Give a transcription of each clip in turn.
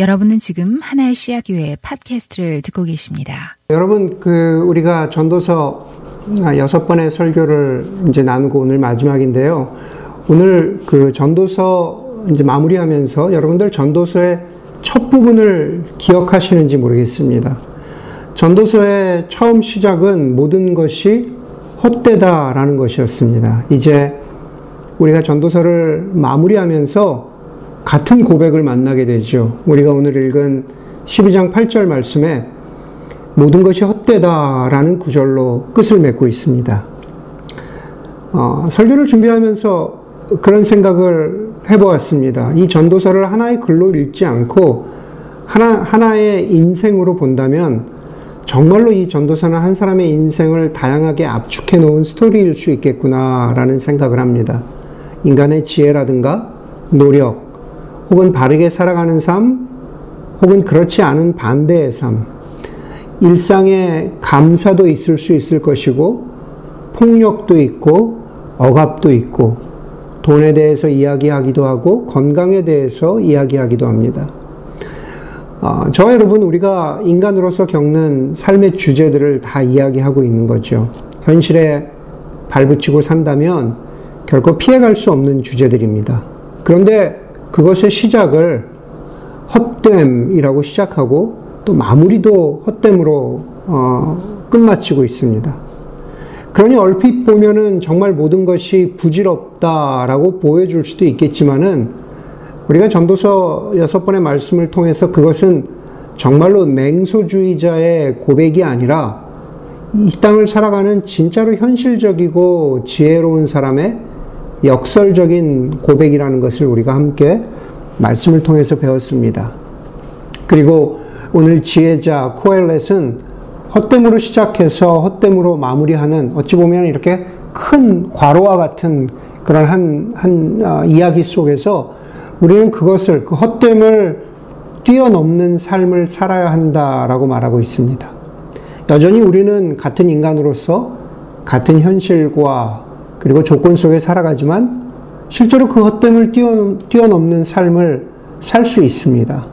여러분은 지금 하나의 씨앗 교회 팟캐스트를 듣고 계십니다. 여러분 그 우리가 전도서 여섯 번의 설교를 이제 나누고 오늘 마지막인데요. 오늘 그 전도서 이제 마무리하면서 여러분들 전도서의 첫 부분을 기억하시는지 모르겠습니다. 전도서의 처음 시작은 모든 것이 헛되다라는 것이었습니다. 이제 우리가 전도서를 마무리하면서 같은 고백을 만나게 되죠. 우리가 오늘 읽은 12장 8절 말씀에 모든 것이 헛되다라는 구절로 끝을 맺고 있습니다. 어, 설교를 준비하면서 그런 생각을 해보았습니다. 이 전도서를 하나의 글로 읽지 않고 하나, 하나의 인생으로 본다면 정말로 이 전도서는 한 사람의 인생을 다양하게 압축해 놓은 스토리일 수 있겠구나라는 생각을 합니다. 인간의 지혜라든가 노력, 혹은 바르게 살아가는 삶, 혹은 그렇지 않은 반대의 삶, 일상에 감사도 있을 수 있을 것이고, 폭력도 있고, 억압도 있고, 돈에 대해서 이야기하기도 하고, 건강에 대해서 이야기하기도 합니다. 어, 저와 여러분, 우리가 인간으로서 겪는 삶의 주제들을 다 이야기하고 있는 거죠. 현실에 발붙이고 산다면 결코 피해갈 수 없는 주제들입니다. 그런데 그것의 시작을 헛됨이라고 시작하고 또 마무리도 헛됨으로 어, 끝마치고 있습니다. 그러니 얼핏 보면은 정말 모든 것이 부질없다라고 보여줄 수도 있겠지만은 우리가 전도서 여섯 번의 말씀을 통해서 그것은 정말로 냉소주의자의 고백이 아니라 이 땅을 살아가는 진짜로 현실적이고 지혜로운 사람의 역설적인 고백이라는 것을 우리가 함께 말씀을 통해서 배웠습니다. 그리고 오늘 지혜자 코엘렛은 헛됨으로 시작해서 헛됨으로 마무리하는 어찌 보면 이렇게 큰 과로와 같은 그런 한, 한 어, 이야기 속에서 우리는 그것을, 그 헛됨을 뛰어넘는 삶을 살아야 한다라고 말하고 있습니다. 여전히 우리는 같은 인간으로서 같은 현실과 그리고 조건 속에 살아가지만 실제로 그 헛됨을 뛰어넘는 삶을 살 수 있습니다.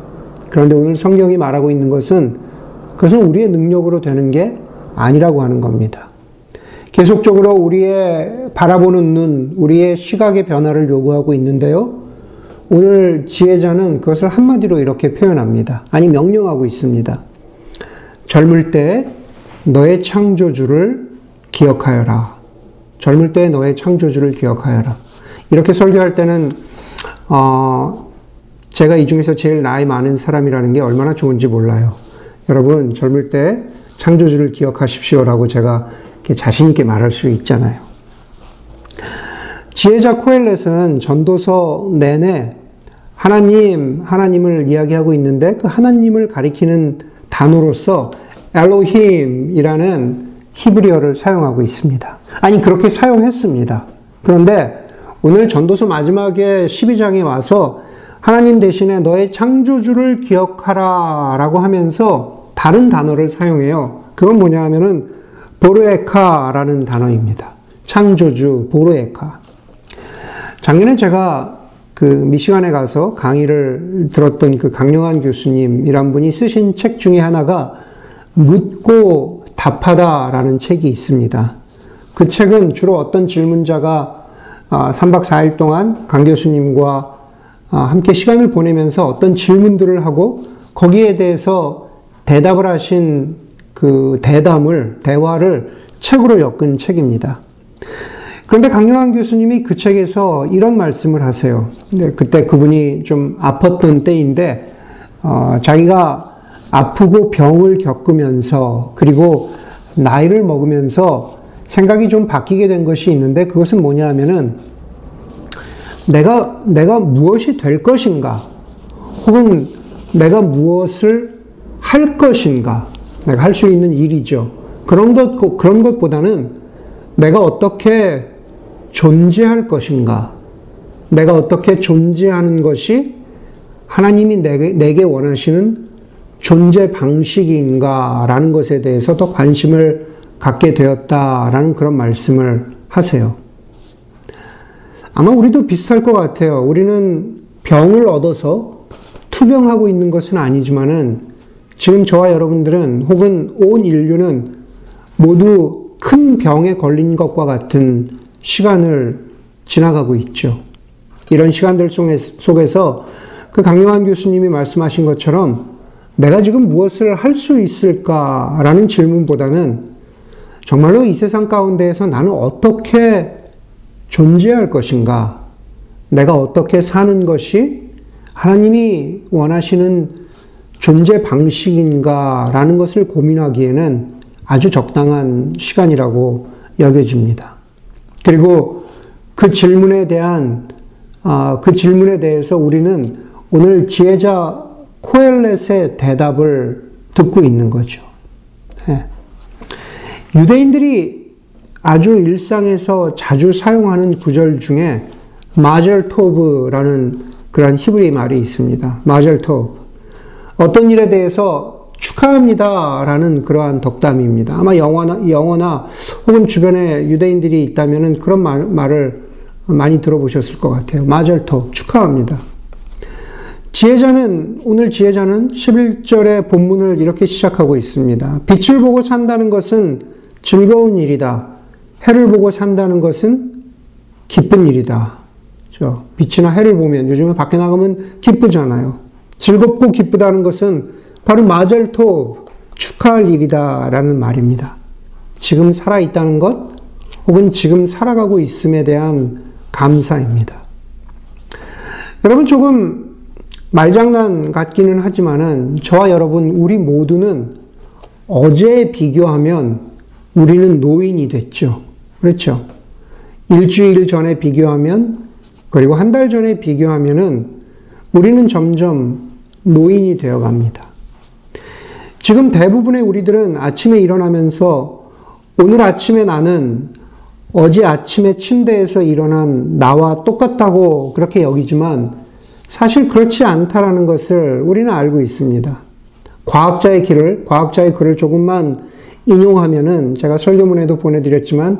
그런데 오늘 성경이 말하고 있는 것은 그것은 우리의 능력으로 되는 게 아니라고 하는 겁니다. 계속적으로 우리의 바라보는 눈, 우리의 시각의 변화를 요구하고 있는데요. 오늘 지혜자는 그것을 한마디로 이렇게 표현합니다. 아니, 명령하고 있습니다. 젊을 때 너의 창조주를 기억하여라. 젊을 때 너의 창조주를 기억하여라. 이렇게 설교할 때는 어, 제가 이 중에서 제일 나이 많은 사람이라는 게 얼마나 좋은지 몰라요. 여러분 젊을 때 창조주를 기억하십시오라고 제가 자신 있게 말할 수 있잖아요. 지혜자 코엘렛은 전도서 내내 하나님, 하나님을 이야기하고 있는데 그 하나님을 가리키는 단어로서 엘로힘이라는 히브리어를 사용하고 있습니다. 아니, 그렇게 사용했습니다. 그런데 오늘 전도서 마지막에 12장에 와서 하나님 대신에 너의 창조주를 기억하라 라고 하면서 다른 단어를 사용해요. 그건 뭐냐 하면은 보르에카라는 단어입니다. 창조주, 보르에카. 작년에 제가 그 미시간에 가서 강의를 들었던 그 강영환 교수님이란 분이 쓰신 책 중에 하나가 묻고 답하다라는 책이 있습니다. 그 책은 주로 어떤 질문자가 3박 아, 4일 동안 강 교수님과 아, 함께 시간을 보내면서 어떤 질문들을 하고 거기에 대해서 대답을 하신 그 대담을, 대화를 책으로 엮은 책입니다. 그런데 강영환 교수님이 그 책에서 이런 말씀을 하세요. 그때 그분이 좀 아팠던 때인데, 어, 자기가 아프고 병을 겪으면서 그리고 나이를 먹으면서 생각이 좀 바뀌게 된 것이 있는데 그것은 뭐냐 하면은 내가, 내가 무엇이 될 것인가? 혹은 내가 무엇을 할 것인가? 내가 할 수 있는 일이죠. 그런 것, 그런 것보다는 내가 어떻게 존재할 것인가? 내가 어떻게 존재하는 것이 하나님이 내게, 내게 원하시는 존재 방식인가라는 것에 대해서 더 관심을 갖게 되었다라는 그런 말씀을 하세요. 아마 우리도 비슷할 것 같아요. 우리는 병을 얻어서 투병하고 있는 것은 아니지만은 지금 저와 여러분들은 혹은 온 인류는 모두 큰 병에 걸린 것과 같은 시간을 지나가고 있죠. 이런 시간들 속에서 그 강영환 교수님이 말씀하신 것처럼 내가 지금 무엇을 할 수 있을까라는 질문보다는 정말로 이 세상 가운데에서 나는 어떻게 존재할 것인가? 내가 어떻게 사는 것이 하나님이 원하시는 존재 방식인가라는 것을 고민하기에는 아주 적당한 시간이라고 여겨집니다. 그리고 그 질문에 대한 아, 그 질문에 대해서 우리는 오늘 지혜자 코엘렛의 대답을 듣고 있는 거죠. 네. 유대인들이 아주 일상에서 자주 사용하는 구절 중에 마젤토브라는 그런 히브리 말이 있습니다. 마젤토브. 어떤 일에 대해서 축하합니다라는 그러한 덕담입니다. 아마 영어나, 영어나 혹은 주변에 유대인들이 있다면 그런 말, 말을 많이 들어보셨을 것 같아요. 마젤토, 축하합니다. 지혜자는, 오늘 지혜자는 11절의 본문을 이렇게 시작하고 있습니다. 빛을 보고 산다는 것은 즐거운 일이다. 해를 보고 산다는 것은 기쁜 일이다. 저 빛이나 해를 보면 요즘에 밖에 나가면 기쁘잖아요. 즐겁고 기쁘다는 것은 바로 마젤토 축하할 일이다라는 말입니다. 지금 살아 있다는 것 혹은 지금 살아가고 있음에 대한 감사입니다. 여러분 조금 말장난 같기는 하지만은 저와 여러분 우리 모두는 어제에 비교하면 우리는 노인이 됐죠. 그렇죠? 일주일 전에 비교하면 그리고 한 달 전에 비교하면은 우리는 점점 노인이 되어 갑니다. 지금 대부분의 우리들은 아침에 일어나면서 오늘 아침에 나는 어제 아침에 침대에서 일어난 나와 똑같다고 그렇게 여기지만 사실 그렇지 않다라는 것을 우리는 알고 있습니다. 과학자의 길을, 과학자의 글을 조금만 인용하면은 제가 설교문에도 보내드렸지만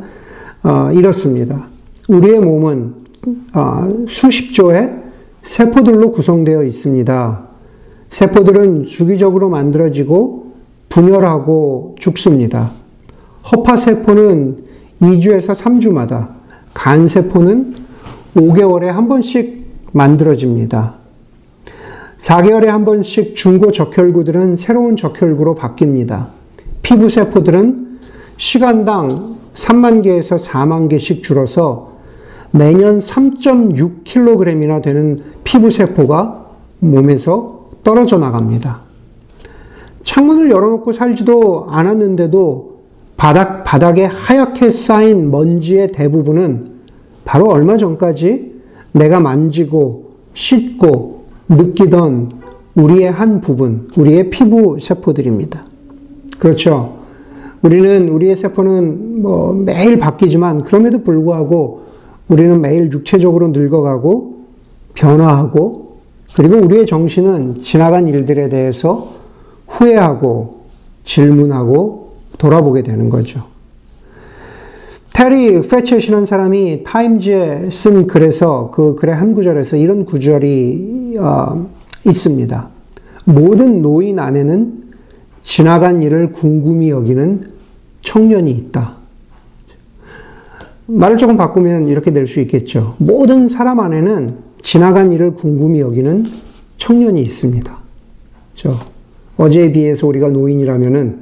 어, 이렇습니다. 우리의 몸은 어, 수십 조의 세포들로 구성되어 있습니다. 세포들은 주기적으로 만들어지고 분열하고 죽습니다. 허파세포는 2주에서 3주마다, 간세포는 5개월에 한 번씩 만들어집니다. 4개월에 한 번씩 중고 적혈구들은 새로운 적혈구로 바뀝니다. 피부세포들은 시간당 3만 개에서 4만 개씩 줄어서 매년 3.6kg이나 되는 피부세포가 몸에서 떨어져 나갑니다. 창문을 열어놓고 살지도 않았는데도 바닥, 바닥에 하얗게 쌓인 먼지의 대부분은 바로 얼마 전까지 내가 만지고 씻고 느끼던 우리의 한 부분, 우리의 피부 세포들입니다. 그렇죠. 우리는, 우리의 세포는 뭐 매일 바뀌지만 그럼에도 불구하고 우리는 매일 육체적으로 늙어가고 변화하고 그리고 우리의 정신은 지나간 일들에 대해서 후회하고 질문하고 돌아보게 되는 거죠. 테리 프레첼이라는 사람이 타임즈에 쓴 글에서 그 글의 한 구절에서 이런 구절이 어, 있습니다. 모든 노인 안에는 지나간 일을 궁금히 여기는 청년이 있다. 말을 조금 바꾸면 이렇게 될 수 있겠죠. 모든 사람 안에는 지나간 일을 궁금히 여기는 청년이 있습니다. 저 어제에 비해서 우리가 노인이라면은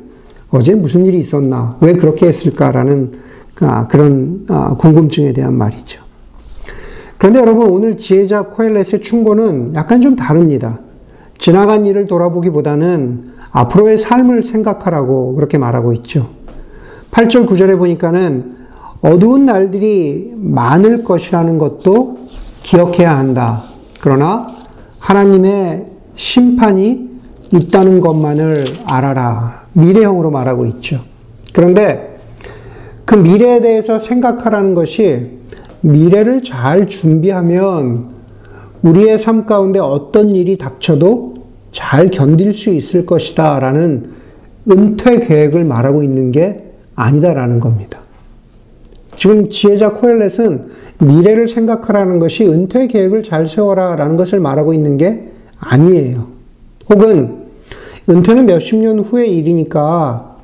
어제 무슨 일이 있었나, 왜 그렇게 했을까라는 아, 그런 아, 궁금증에 대한 말이죠. 그런데 여러분 오늘 지혜자 코엘렛의 충고는 약간 좀 다릅니다. 지나간 일을 돌아보기보다는 앞으로의 삶을 생각하라고 그렇게 말하고 있죠. 8절 9절에 보니까는 어두운 날들이 많을 것이라는 것도 기억해야 한다. 그러나 하나님의 심판이 있다는 것만을 알아라. 미래형으로 말하고 있죠. 그런데 그 미래에 대해서 생각하라는 것이 미래를 잘 준비하면 우리의 삶 가운데 어떤 일이 닥쳐도 잘 견딜 수 있을 것이다. 라는 은퇴 계획을 말하고 있는 게 아니다라는 겁니다. 지금 지혜자 코엘렛은 미래를 생각하라는 것이 은퇴 계획을 잘 세워라 라는 것을 말하고 있는 게 아니에요. 혹은 은퇴는 몇십 년 후의 일이니까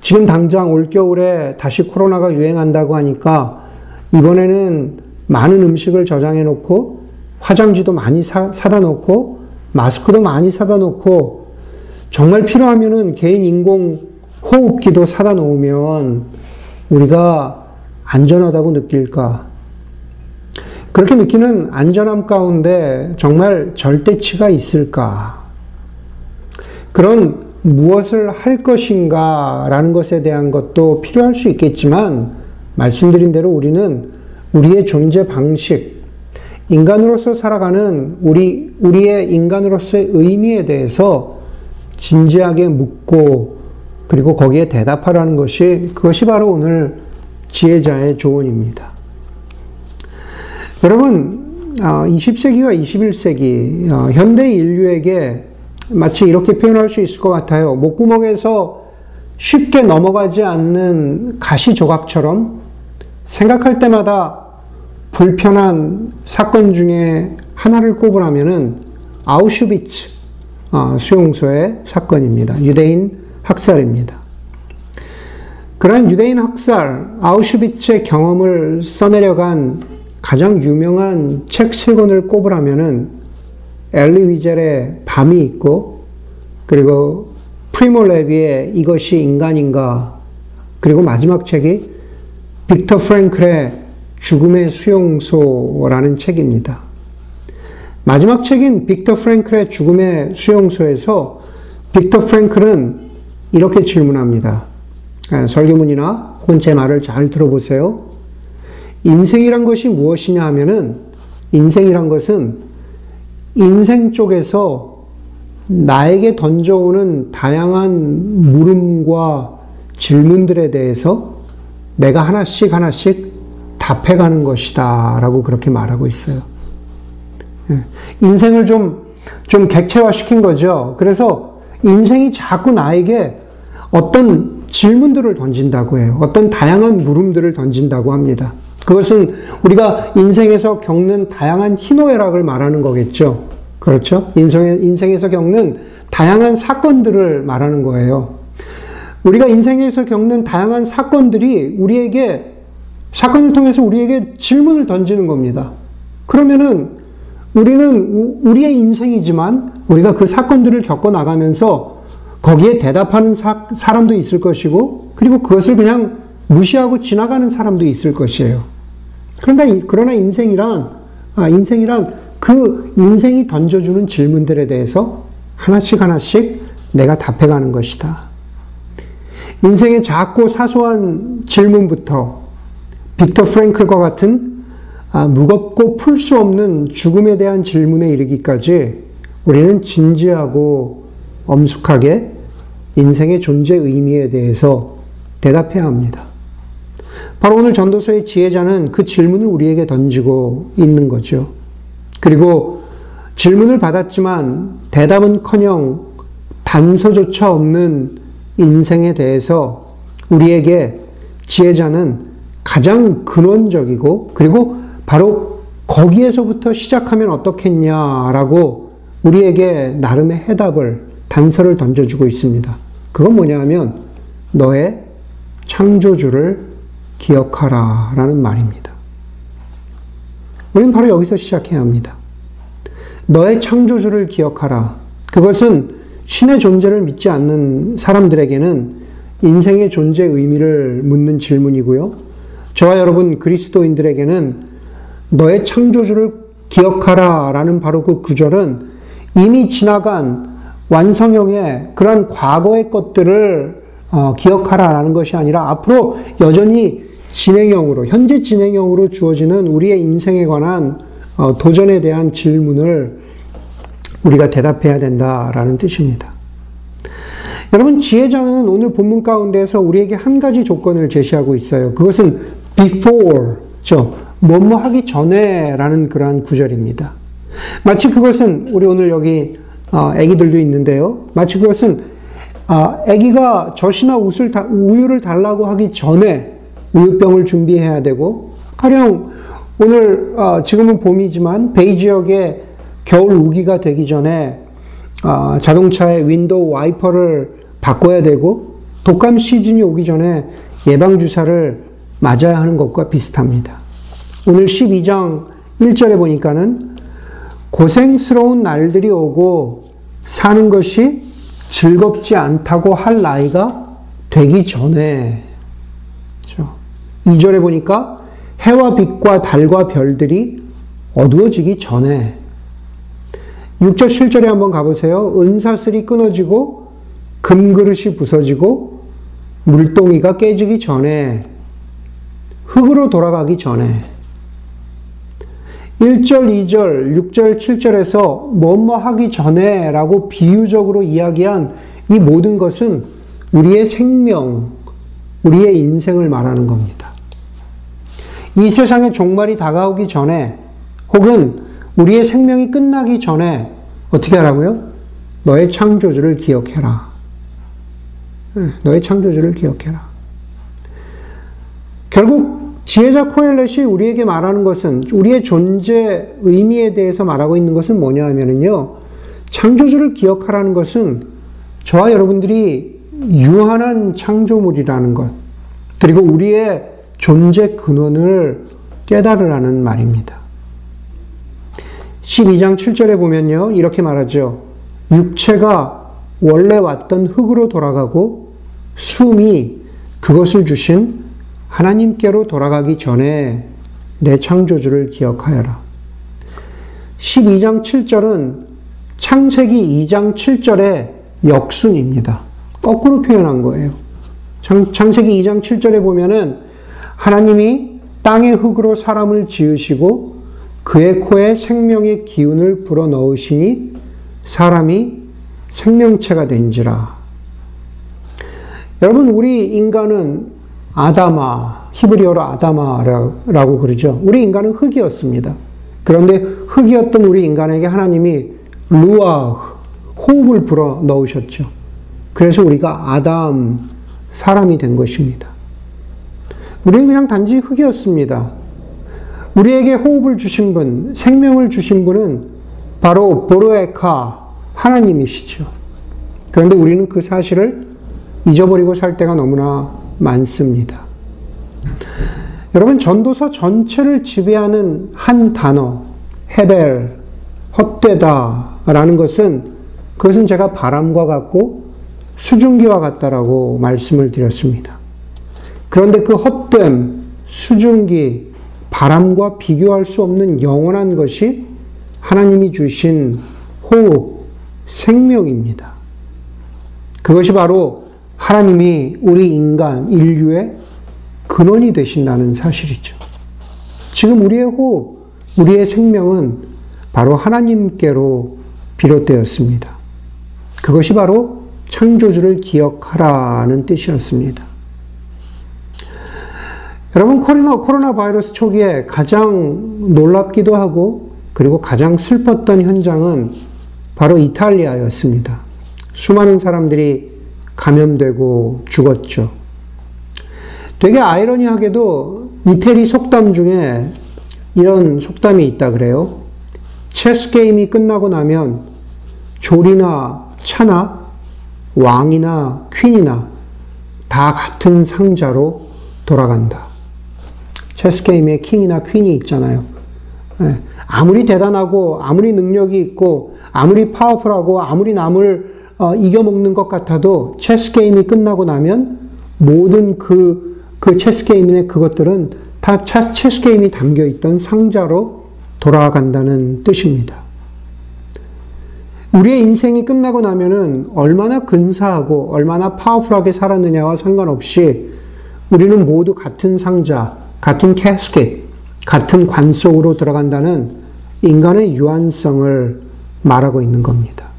지금 당장 올겨울에 다시 코로나가 유행한다고 하니까 이번에는 많은 음식을 저장해 놓고 화장지도 많이 사, 사다 놓고 마스크도 많이 사다 놓고 정말 필요하면은 개인 인공 호흡기도 사다 놓으면 우리가 안전하다고 느낄까? 그렇게 느끼는 안전함 가운데 정말 절대치가 있을까? 그런 무엇을 할 것인가 라는 것에 대한 것도 필요할 수 있겠지만, 말씀드린 대로 우리는 우리의 존재 방식, 인간으로서 살아가는 우리, 우리의 인간으로서의 의미에 대해서 진지하게 묻고, 그리고 거기에 대답하라는 것이, 그것이 바로 오늘 지혜자의 조언입니다. 여러분, 20세기와 아, 21세기, 어, 현대 인류에게 마치 이렇게 표현할 수 있을 것 같아요. 목구멍에서 쉽게 넘어가지 않는 가시 조각처럼 생각할 때마다 불편한 사건 중에 하나를 꼽으라면은 아우슈비츠 어, 수용소의 사건입니다. 유대인 학살입니다. 그러한 유대인 학살, 아우슈비츠의 경험을 써내려간 가장 유명한 책 세 권을 꼽으라면은 엘리 위젤의 밤이 있고 그리고 프리모 레비의 이것이 인간인가 그리고 마지막 책이 빅터 프랭클의 죽음의 수용소라는 책입니다. 마지막 책인 빅터 프랭클의 죽음의 수용소에서 빅터 프랭클은 이렇게 질문합니다. 아, 설교문이나 혹은 제 말을 잘 들어보세요. 인생이란 것이 무엇이냐 하면은 인생이란 것은 인생 쪽에서 나에게 던져오는 다양한 물음과 질문들에 대해서 내가 하나씩 하나씩 답해가는 것이다. 라고 그렇게 말하고 있어요. 예. 인생을 좀, 좀 객체화 시킨 거죠. 그래서 인생이 자꾸 나에게 어떤 질문들을 던진다고 해요. 어떤 다양한 물음들을 던진다고 합니다. 그것은 우리가 인생에서 겪는 다양한 희노애락을 말하는 거겠죠. 그렇죠? 인생에, 인생에서 겪는 다양한 사건들을 말하는 거예요. 우리가 인생에서 겪는 다양한 사건들이 우리에게, 사건을 통해서 우리에게 질문을 던지는 겁니다. 그러면은 우리는 우리의 인생이지만 우리가 그 사건들을 겪어 나가면서 거기에 대답하는 사, 사람도 있을 것이고, 그리고 그것을 그냥 무시하고 지나가는 사람도 있을 것이에요. 그러나, 그러나 인생이란, 아, 인생이란 그 인생이 던져주는 질문들에 대해서 하나씩 하나씩 내가 답해가는 것이다. 인생의 작고 사소한 질문부터 빅터 프랭클과 같은 아, 무겁고 풀 수 없는 죽음에 대한 질문에 이르기까지 우리는 진지하고 엄숙하게 인생의 존재 의미에 대해서 대답해야 합니다. 바로 오늘 전도서의 지혜자는 그 질문을 우리에게 던지고 있는 거죠. 그리고 질문을 받았지만 대답은 커녕 단서조차 없는 인생에 대해서 우리에게 지혜자는 가장 근원적이고 그리고 바로 거기에서부터 시작하면 어떻겠냐라고 우리에게 나름의 해답을 단서를 던져주고 있습니다. 그건 뭐냐 하면 너의 창조주를 기억하라 라는 말입니다. 우리는 바로 여기서 시작해야 합니다. 너의 창조주를 기억하라. 그것은 신의 존재를 믿지 않는 사람들에게는 인생의 존재 의미를 묻는 질문이고요. 저와 여러분 그리스도인들에게는 너의 창조주를 기억하라 라는 바로 그 구절은 이미 지나간 완성형의 그런 과거의 것들을 어, 기억하라 라는 것이 아니라 앞으로 여전히 진행형으로, 현재 진행형으로 주어지는 우리의 인생에 관한 어, 도전에 대한 질문을 우리가 대답해야 된다라는 뜻입니다. 여러분, 지혜자는 오늘 본문 가운데서 우리에게 한 가지 조건을 제시하고 있어요. 그것은 before, 죠. 뭐뭐 하기 전에라는 그러한 구절입니다. 마치 그것은, 우리 오늘 여기, 어, 애기들도 있는데요. 마치 그것은, 아, 애기가 젖이나 우유를 달라고 하기 전에 우유병을 준비해야 되고 가령 오늘 어, 지금은 봄이지만 베이 지역에 겨울 우기가 되기 전에 아, 자동차의 윈도우 와이퍼를 바꿔야 되고 독감 시즌이 오기 전에 예방 주사를 맞아야 하는 것과 비슷합니다. 오늘 12장 1절에 보니까는 고생스러운 날들이 오고 사는 것이 즐겁지 않다고 할 나이가 되기 전에, 그렇죠? 2절에 보니까 해와 빛과 달과 별들이 어두워지기 전에, 6절, 7절에 한번 가보세요. 은사슬이 끊어지고, 금그릇이 부서지고, 물동이가 깨지기 전에, 흙으로 돌아가기 전에, 1절, 2절, 6절, 7절에서 뭐뭐 하기 전에 라고 비유적으로 이야기한 이 모든 것은 우리의 생명, 우리의 인생을 말하는 겁니다. 이 세상의 종말이 다가오기 전에 혹은 우리의 생명이 끝나기 전에 어떻게 하라고요? 너의 창조주를 기억해라. 네, 너의 창조주를 기억해라. 결국 지혜자 코엘렛이 우리에게 말하는 것은 우리의 존재 의미에 대해서 말하고 있는 것은 뭐냐 하면은요. 창조주를 기억하라는 것은 저와 여러분들이 유한한 창조물이라는 것, 그리고 우리의 존재 근원을 깨달으라는 말입니다. 12장 7절에 보면요. 이렇게 말하죠. 육체가 원래 왔던 흙으로 돌아가고 숨이 그것을 주신 하나님께로 돌아가기 전에 내 창조주를 기억하여라. 12장 7절은 창세기 2장 7절의 역순입니다. 거꾸로 표현한 거예요. 창, 세기 2장 7절에 보면은 하나님이 땅의 흙으로 사람을 지으시고 그의 코에 생명의 기운을 불어 넣으시니 사람이 생명체가 된지라. 여러분, 우리 인간은 아다마, 히브리어로 아다마라고 그러죠. 우리 인간은 흙이었습니다. 그런데 흙이었던 우리 인간에게 하나님이 루아, 호흡을 불어 넣으셨죠. 그래서 우리가 아담, 사람이 된 것입니다. 우리는 그냥 단지 흙이었습니다. 우리에게 호흡을 주신 분, 생명을 주신 분은 바로 보로에카, 하나님이시죠. 그런데 우리는 그 사실을 잊어버리고 살 때가 너무나 많습니다. 여러분, 전도서 전체를 지배하는 한 단어, 헤벨, 헛되다 라는 것은 그것은 제가 바람과 같고 수증기와 같다라고 말씀을 드렸습니다. 그런데 그 헛됨, 수증기, 바람과 비교할 수 없는 영원한 것이 하나님이 주신 호흡, 생명입니다. 그것이 바로 하나님이 우리 인간, 인류의 근원이 되신다는 사실이죠. 지금 우리의 호흡, 우리의 생명은 바로 하나님께로 비롯되었습니다. 그것이 바로 창조주를 기억하라는 뜻이었습니다. 여러분, 코로나, 코로나 바이러스 초기에 가장 놀랍기도 하고, 그리고 가장 슬펐던 현장은 바로 이탈리아였습니다. 수많은 사람들이 감염되고 죽었죠. 되게 아이러니하게도 이태리 속담 중에 이런 속담이 있다 그래요. 체스 게임이 끝나고 나면 조리나 차나 왕이나 퀸이나 다 같은 상자로 돌아간다. 체스 게임에 킹이나 퀸이 있잖아요. 예, 아무리 대단하고 아무리 능력이 있고 아무리 파워풀하고 아무리 남을 어, 이겨먹는 것 같아도 체스 게임이 끝나고 나면 모든 그, 그 체스 게임의 그것들은 다 체스 게임이 담겨 있던 상자로 돌아간다는 뜻입니다. 우리의 인생이 끝나고 나면은 얼마나 근사하고 얼마나 파워풀하게 살았느냐와 상관없이 우리는 모두 같은 상자, 같은 캐스켓, 같은 관 속으로 들어간다는 인간의 유한성을 말하고 있는 겁니다.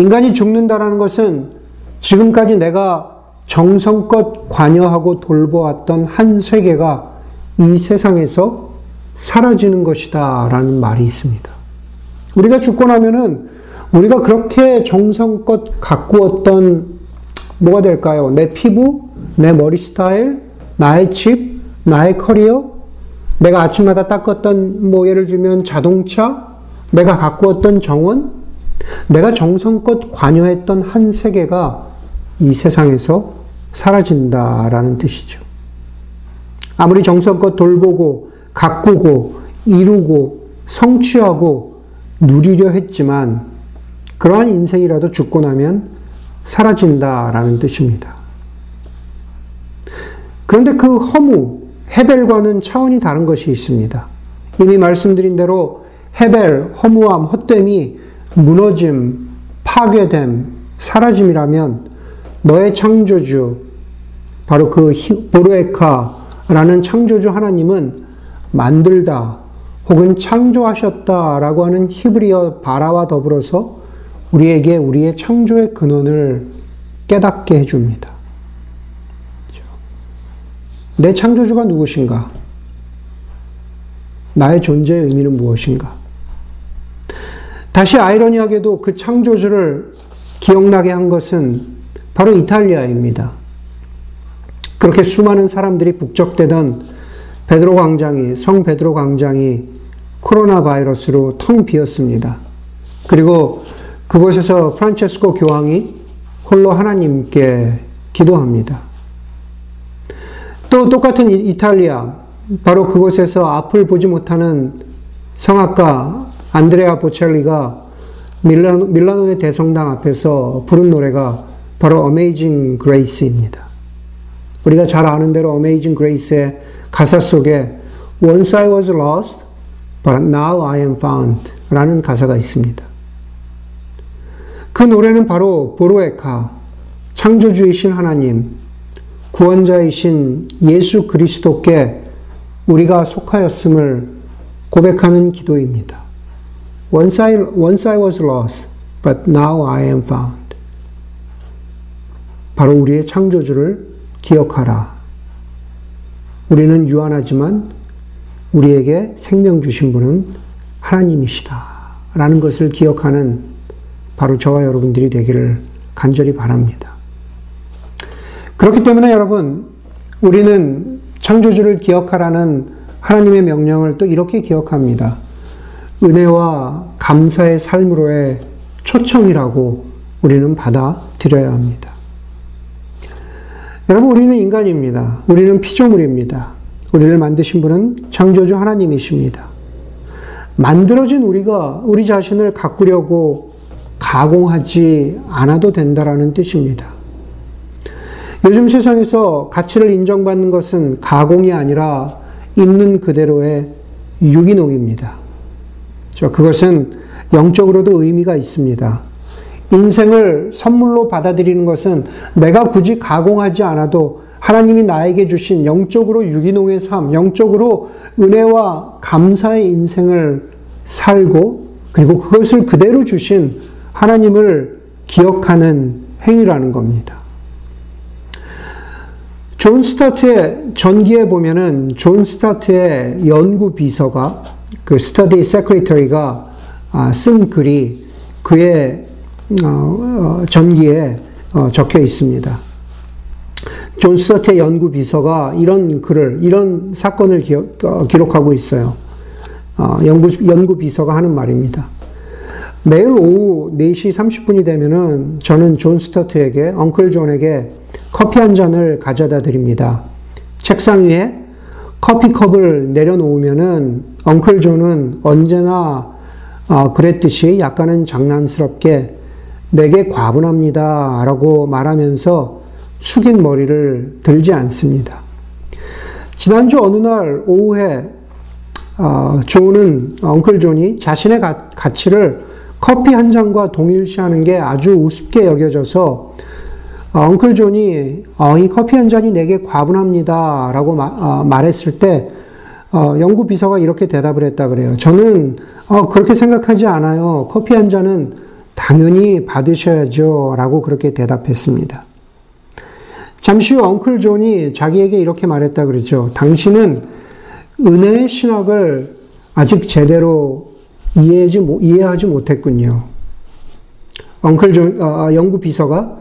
인간이 죽는다라는 것은 지금까지 내가 정성껏 관여하고 돌보았던 한 세계가 이 세상에서 사라지는 것이다 라는 말이 있습니다. 우리가 죽고 나면은 우리가 그렇게 정성껏 가꾸었던 뭐가 될까요? 내 피부, 내 머리 스타일, 나의 집, 나의 커리어, 내가 아침마다 닦았던 뭐 예를 들면 자동차, 내가 가꾸었던 정원, 내가 정성껏 관여했던 한 세계가 이 세상에서 사라진다라는 뜻이죠. 아무리 정성껏 돌보고 가꾸고 이루고 성취하고 누리려 했지만 그러한 인생이라도 죽고 나면 사라진다라는 뜻입니다. 그런데 그 허무, 헤벨과는 차원이 다른 것이 있습니다. 이미 말씀드린 대로 헤벨, 허무함, 헛됨이 무너짐, 파괴됨, 사라짐이라면 너의 창조주, 바로 그 보르에카라는 창조주 하나님은 만들다 혹은 창조하셨다라고 하는 히브리어 바라와 더불어서 우리에게 우리의 창조의 근원을 깨닫게 해줍니다. 내 창조주가 누구신가? 나의 존재의 의미는 무엇인가? 다시 아이러니하게도 그 창조주를 기억나게 한 것은 바로 이탈리아입니다. 그렇게 수많은 사람들이 북적대던 베드로 광장이, 성 베드로 광장이 코로나 바이러스로 텅 비었습니다. 그리고 그곳에서 프란체스코 교황이 홀로 하나님께 기도합니다. 또 똑같은 이탈리아, 바로 그곳에서 앞을 보지 못하는 성악가 안드레아 보첼리가 밀라노, 밀라노의 대성당 앞에서 부른 노래가 바로 Amazing Grace입니다. 우리가 잘 아는 대로 Amazing Grace의 가사 속에 Once I was lost, but now I am found 라는 가사가 있습니다. 그 노래는 바로 보로에카, 창조주이신 하나님, 구원자이신 예수 그리스도께 우리가 속하였음을 고백하는 기도입니다. Once I, once I was lost, but now I am found. 바로 우리의 창조주를 기억하라. 우리는 유한하지만 우리에게 생명 주신 분은 하나님이시다. 라는 것을 기억하는 바로 저와 여러분들이 되기를 간절히 바랍니다. 그렇기 때문에 여러분, 우리는 창조주를 기억하라는 하나님의 명령을 또 이렇게 기억합니다. 은혜와 감사의 삶으로의 초청이라고 우리는 받아들여야 합니다. 여러분, 우리는 인간입니다. 우리는 피조물입니다. 우리를 만드신 분은 창조주 하나님이십니다. 만들어진 우리가 우리 자신을 가꾸려고 가공하지 않아도 된다라는 뜻입니다. 요즘 세상에서 가치를 인정받는 것은 가공이 아니라 있는 그대로의 유기농입니다. 그것은 영적으로도 의미가 있습니다. 인생을 선물로 받아들이는 것은 내가 굳이 가공하지 않아도 하나님이 나에게 주신 영적으로 유기농의 삶, 영적으로 은혜와 감사의 인생을 살고 그리고 그것을 그대로 주신 하나님을 기억하는 행위라는 겁니다. 존 스타트의 전기에 보면은 존 스타트의 연구 비서가 그 study secretary가 아, 쓴 글이 그의 어, 어, 전기에 어, 적혀 있습니다. 존 스타트의 연구 비서가 이런 글을 이런 사건을 기록하고 있어요. 연구 연구 비서가 하는 말입니다. 매일 오후 4시 30분이 되면은 저는 존 스타트에게 uncle 존에게 커피 한 잔을 가져다 드립니다. 책상 위에 커피컵을 내려놓으면은 uncle 존은 언제나 어, 그랬듯이 약간은 장난스럽게 내게 과분합니다. 라고 말하면서 숙인 머리를 들지 않습니다. 지난주 어느 날 오후에 어, 존은, uncle 존이 자신의 가, 가치를 커피 한 잔과 동일시하는 게 아주 우습게 여겨져서 어, uncle 존이 어, 이 커피 한 잔이 내게 과분합니다. 라고 마, 어, 말했을 때 어, 연구 비서가 이렇게 대답을 했다 그래요. 저는 어, 그렇게 생각하지 않아요. 커피 한 잔은 당연히 받으셔야죠. 라고 그렇게 대답했습니다. 잠시 후 uncle 존이 자기에게 이렇게 말했다 그러죠. 당신은 은혜의 신학을 아직 제대로 이해하지, 이해하지 못했군요. uncle 존, 어, 연구 비서가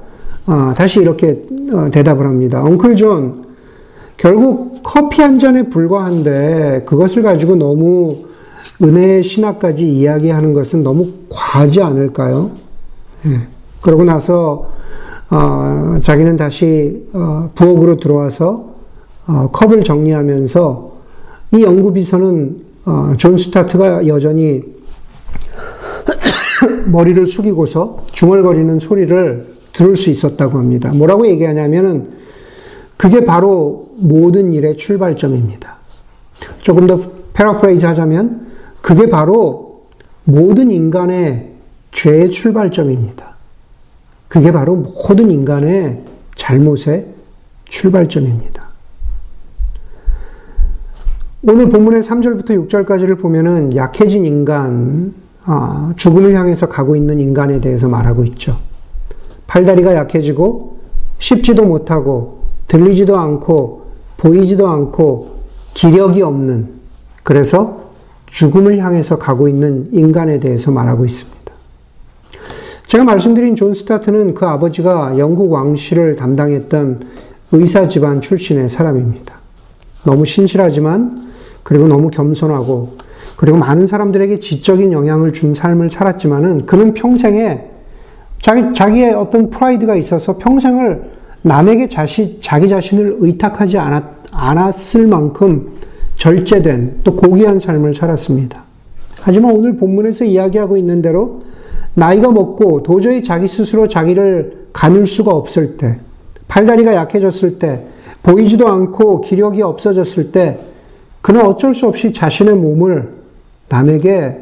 어, 다시 이렇게 어, 대답을 합니다. uncle 존, 결국 커피 한 잔에 불과한데 그것을 가지고 너무 은혜의 신학까지 이야기하는 것은 너무 과하지 않을까요? 예. 그러고 나서 어, 자기는 다시 어, 부엌으로 들어와서 어, 컵을 정리하면서 이 연구 비서는 어, 존 스타트가 여전히 머리를 숙이고서 중얼거리는 소리를 들을 수 있었다고 합니다. 뭐라고 얘기하냐면은 그게 바로 모든 일의 출발점입니다. 조금 더 패러프레이즈 하자면 그게 바로 모든 인간의 죄의 출발점입니다. 그게 바로 모든 인간의 잘못의 출발점입니다. 오늘 본문의 3절부터 6절까지를 보면은 약해진 인간, 아, 죽음을 향해서 가고 있는 인간에 대해서 말하고 있죠. 팔다리가 약해지고 씹지도 못하고 들리지도 않고 보이지도 않고 기력이 없는 그래서 죽음을 향해서 가고 있는 인간에 대해서 말하고 있습니다. 제가 말씀드린 존 스타트는 그 아버지가 영국 왕실을 담당했던 의사 집안 출신의 사람입니다. 너무 신실하지만 그리고 너무 겸손하고 그리고 많은 사람들에게 지적인 영향을 준 삶을 살았지만은 그는 평생에 자기, 자기의 어떤 프라이드가 있어서 평생을 남에게 자시, 자기 자신을 의탁하지 않았, 않았을 만큼 절제된 또 고귀한 삶을 살았습니다. 하지만 오늘 본문에서 이야기하고 있는 대로 나이가 먹고 도저히 자기 스스로 자기를 가눌 수가 없을 때, 팔다리가 약해졌을 때, 보이지도 않고 기력이 없어졌을 때, 그는 어쩔 수 없이 자신의 몸을 남에게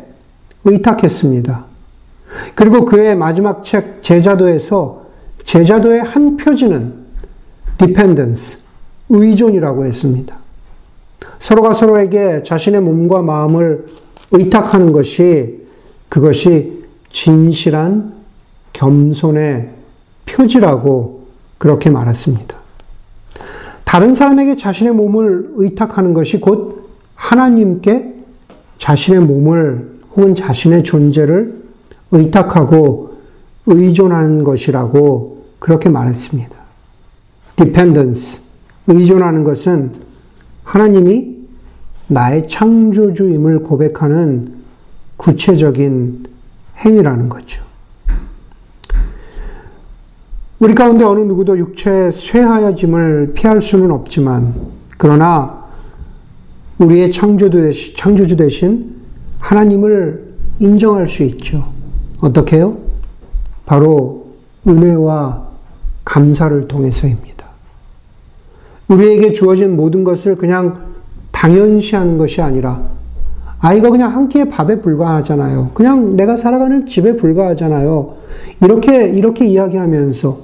의탁했습니다. 그리고 그의 마지막 책 제자도에서 제자도의 한 표지는 dependence, 의존이라고 했습니다. 서로가 서로에게 자신의 몸과 마음을 의탁하는 것이 그것이 진실한 겸손의 표지라고 그렇게 말했습니다. 다른 사람에게 자신의 몸을 의탁하는 것이 곧 하나님께 자신의 몸을 혹은 자신의 존재를 의탁하고 의존하는 것이라고 그렇게 말했습니다. dependence, 의존하는 것은 하나님이 나의 창조주임을 고백하는 구체적인 행위라는 거죠. 우리 가운데 어느 누구도 육체의 쇠하여짐을 피할 수는 없지만, 그러나 우리의 창조주 대신 하나님을 인정할 수 있죠. 어떻게요? 바로 은혜와 감사를 통해서입니다. 우리에게 주어진 모든 것을 그냥 당연시하는 것이 아니라 아이가 그냥 한 끼의 밥에 불과하잖아요. 그냥 내가 살아가는 집에 불과하잖아요. 이렇게 이렇게 이야기하면서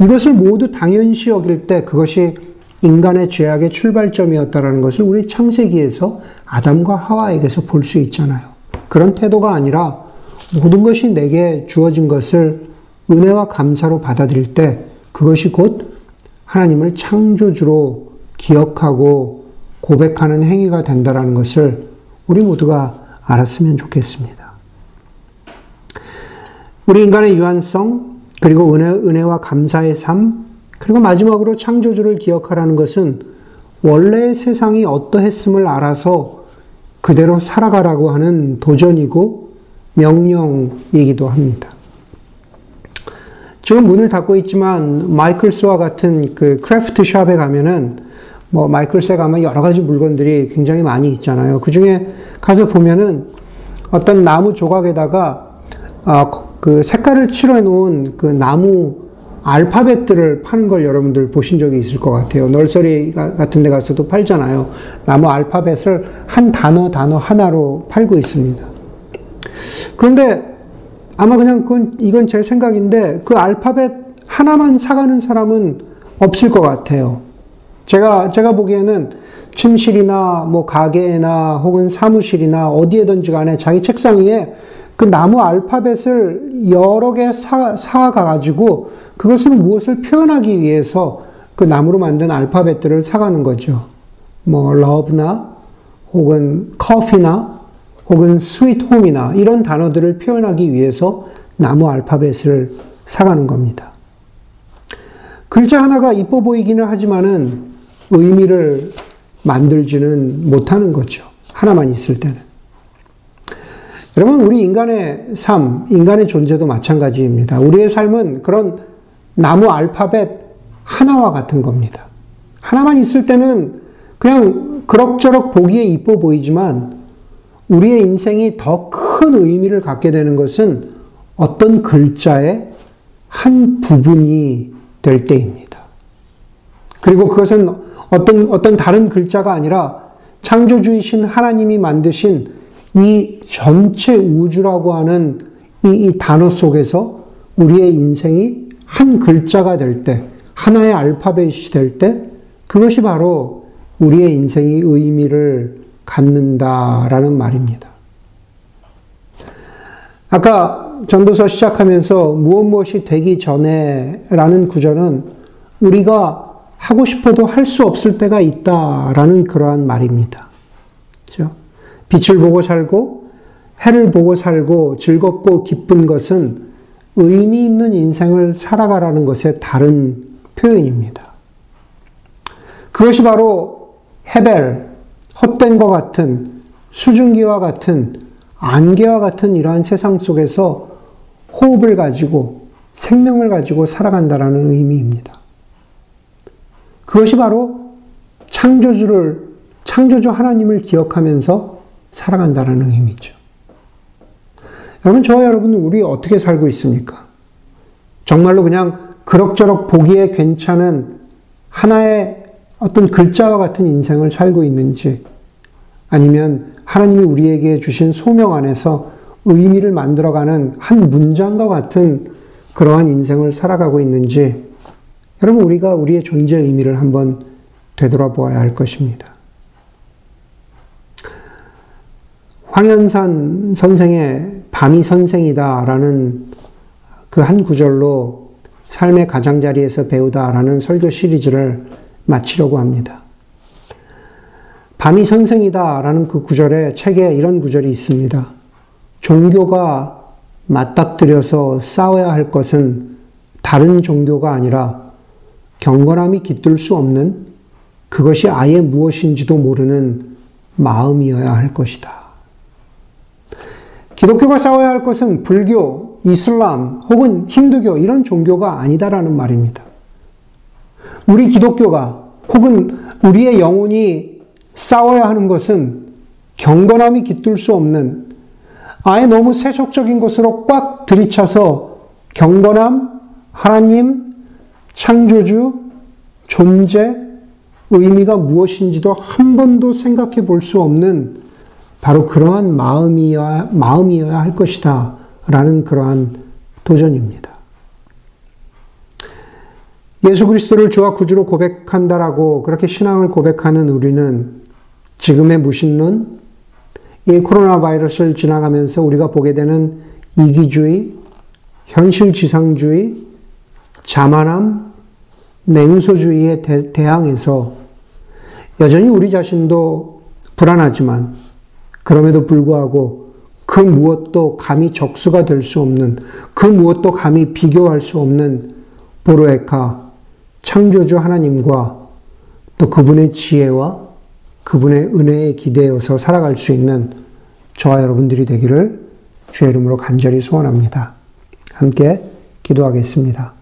이것을 모두 당연시 여길 때 그것이 인간의 죄악의 출발점이었다라는 것을 우리 창세기에서 아담과 하와에게서 볼 수 있잖아요. 그런 태도가 아니라 모든 것이 내게 주어진 것을 은혜와 감사로 받아들일 때 그것이 곧 하나님을 창조주로 기억하고 고백하는 행위가 된다라는 것을 우리 모두가 알았으면 좋겠습니다. 우리 인간의 유한성, 그리고 은혜, 은혜와 감사의 삶, 그리고 마지막으로 창조주를 기억하라는 것은 원래 세상이 어떠했음을 알아서 그대로 살아가라고 하는 도전이고 명령이기도 합니다. 지금 문을 닫고 있지만 마이클스와 같은 그 craft shop에 가면은 뭐 마이클스에 가면 여러 가지 물건들이 굉장히 많이 있잖아요. 그 중에 가서 보면은 어떤 나무 조각에다가 아, 그 색깔을 칠해 놓은 그 나무 알파벳들을 파는 걸 여러분들 보신 적이 있을 것 같아요. 널서리 같은 데 가서도 팔잖아요. 나무 알파벳을 한 단어 단어 하나로 팔고 있습니다. 그런데 아마 그냥 그건, 이건 제 생각인데 그 알파벳 하나만 사가는 사람은 없을 것 같아요. 제가, 제가 보기에는 침실이나 뭐 가게나 혹은 사무실이나 어디에든지 간에 자기 책상 위에 그 나무 알파벳을 여러 개 사, 사가가지고 그것을 무엇을 표현하기 위해서 그 나무로 만든 알파벳들을 사가는 거죠. 뭐, love나 혹은 커피나 혹은 스위트 홈이나 이런 단어들을 표현하기 위해서 나무 알파벳을 사가는 겁니다. 글자 하나가 이뻐 보이기는 하지만은 의미를 만들지는 못하는 거죠. 하나만 있을 때는. 여러분, 우리 인간의 삶, 인간의 존재도 마찬가지입니다. 우리의 삶은 그런 나무 알파벳 하나와 같은 겁니다. 하나만 있을 때는 그냥 그럭저럭 보기에 이뻐 보이지만 우리의 인생이 더 큰 의미를 갖게 되는 것은 어떤 글자의 한 부분이 될 때입니다. 그리고 그것은 어떤, 어떤 다른 글자가 아니라 창조주이신 하나님이 만드신 이 전체 우주라고 하는 이, 이 단어 속에서 우리의 인생이 한 글자가 될 때, 하나의 알파벳이 될 때, 그것이 바로 우리의 인생이 의미를 갖는다라는 말입니다. 아까 전도서 시작하면서 무엇 무엇이 되기 전에 라는 구절은 우리가 하고 싶어도 할 수 없을 때가 있다라는 그러한 말입니다. 그렇죠? 빛을 보고 살고 해를 보고 살고 즐겁고 기쁜 것은 의미 있는 인생을 살아가라는 것의 다른 표현입니다. 그것이 바로 헤벨, 헛된 것 같은 수증기와 같은 안개와 같은 이러한 세상 속에서 호흡을 가지고 생명을 가지고 살아간다라는 의미입니다. 그것이 바로 창조주를 창조주 하나님을 기억하면서 살아간다는 의미죠. 여러분, 저와 여러분은 우리 어떻게 살고 있습니까? 정말로 그냥 그럭저럭 보기에 괜찮은 하나의 어떤 글자와 같은 인생을 살고 있는지, 아니면 하나님이 우리에게 주신 소명 안에서 의미를 만들어가는 한 문장과 같은 그러한 인생을 살아가고 있는지, 여러분, 우리가 우리의 존재 의미를 한번 되돌아보아야 할 것입니다. 황현산 선생의 밤이 선생이다라는 그 한 구절로 삶의 가장자리에서 배우다라는 설교 시리즈를 마치려고 합니다. 밤이 선생이다 라는 그 구절에 책에 이런 구절이 있습니다. 종교가 맞닥뜨려서 싸워야 할 것은 다른 종교가 아니라 경건함이 깃들 수 없는 그것이 아예 무엇인지도 모르는 마음이어야 할 것이다. 기독교가 싸워야 할 것은 불교, 이슬람 혹은 힌두교 이런 종교가 아니다라는 말입니다. 우리 기독교가 혹은 우리의 영혼이 싸워야 하는 것은 경건함이 깃들 수 없는 아예 너무 세속적인 것으로 꽉 들이차서 경건함, 하나님, 창조주, 존재, 의미가 무엇인지도 한 번도 생각해 볼 수 없는 바로 그러한 마음이어야, 마음이어야 할 것이다. 라는 그러한 도전입니다. 예수 그리스도를 주와 구주로 고백한다라고 그렇게 신앙을 고백하는 우리는 지금의 무신론, 이 코로나 바이러스를 지나가면서 우리가 보게 되는 이기주의, 현실지상주의, 자만함, 냉소주의에 대항해서 여전히 우리 자신도 불안하지만 그럼에도 불구하고 그 무엇도 감히 적수가 될 수 없는, 그 무엇도 감히 비교할 수 없는 보로에카, 창조주 하나님과 또 그분의 지혜와 그분의 은혜에 기대어서 살아갈 수 있는 저와 여러분들이 되기를 주의 이름으로 간절히 소원합니다. 함께 기도하겠습니다.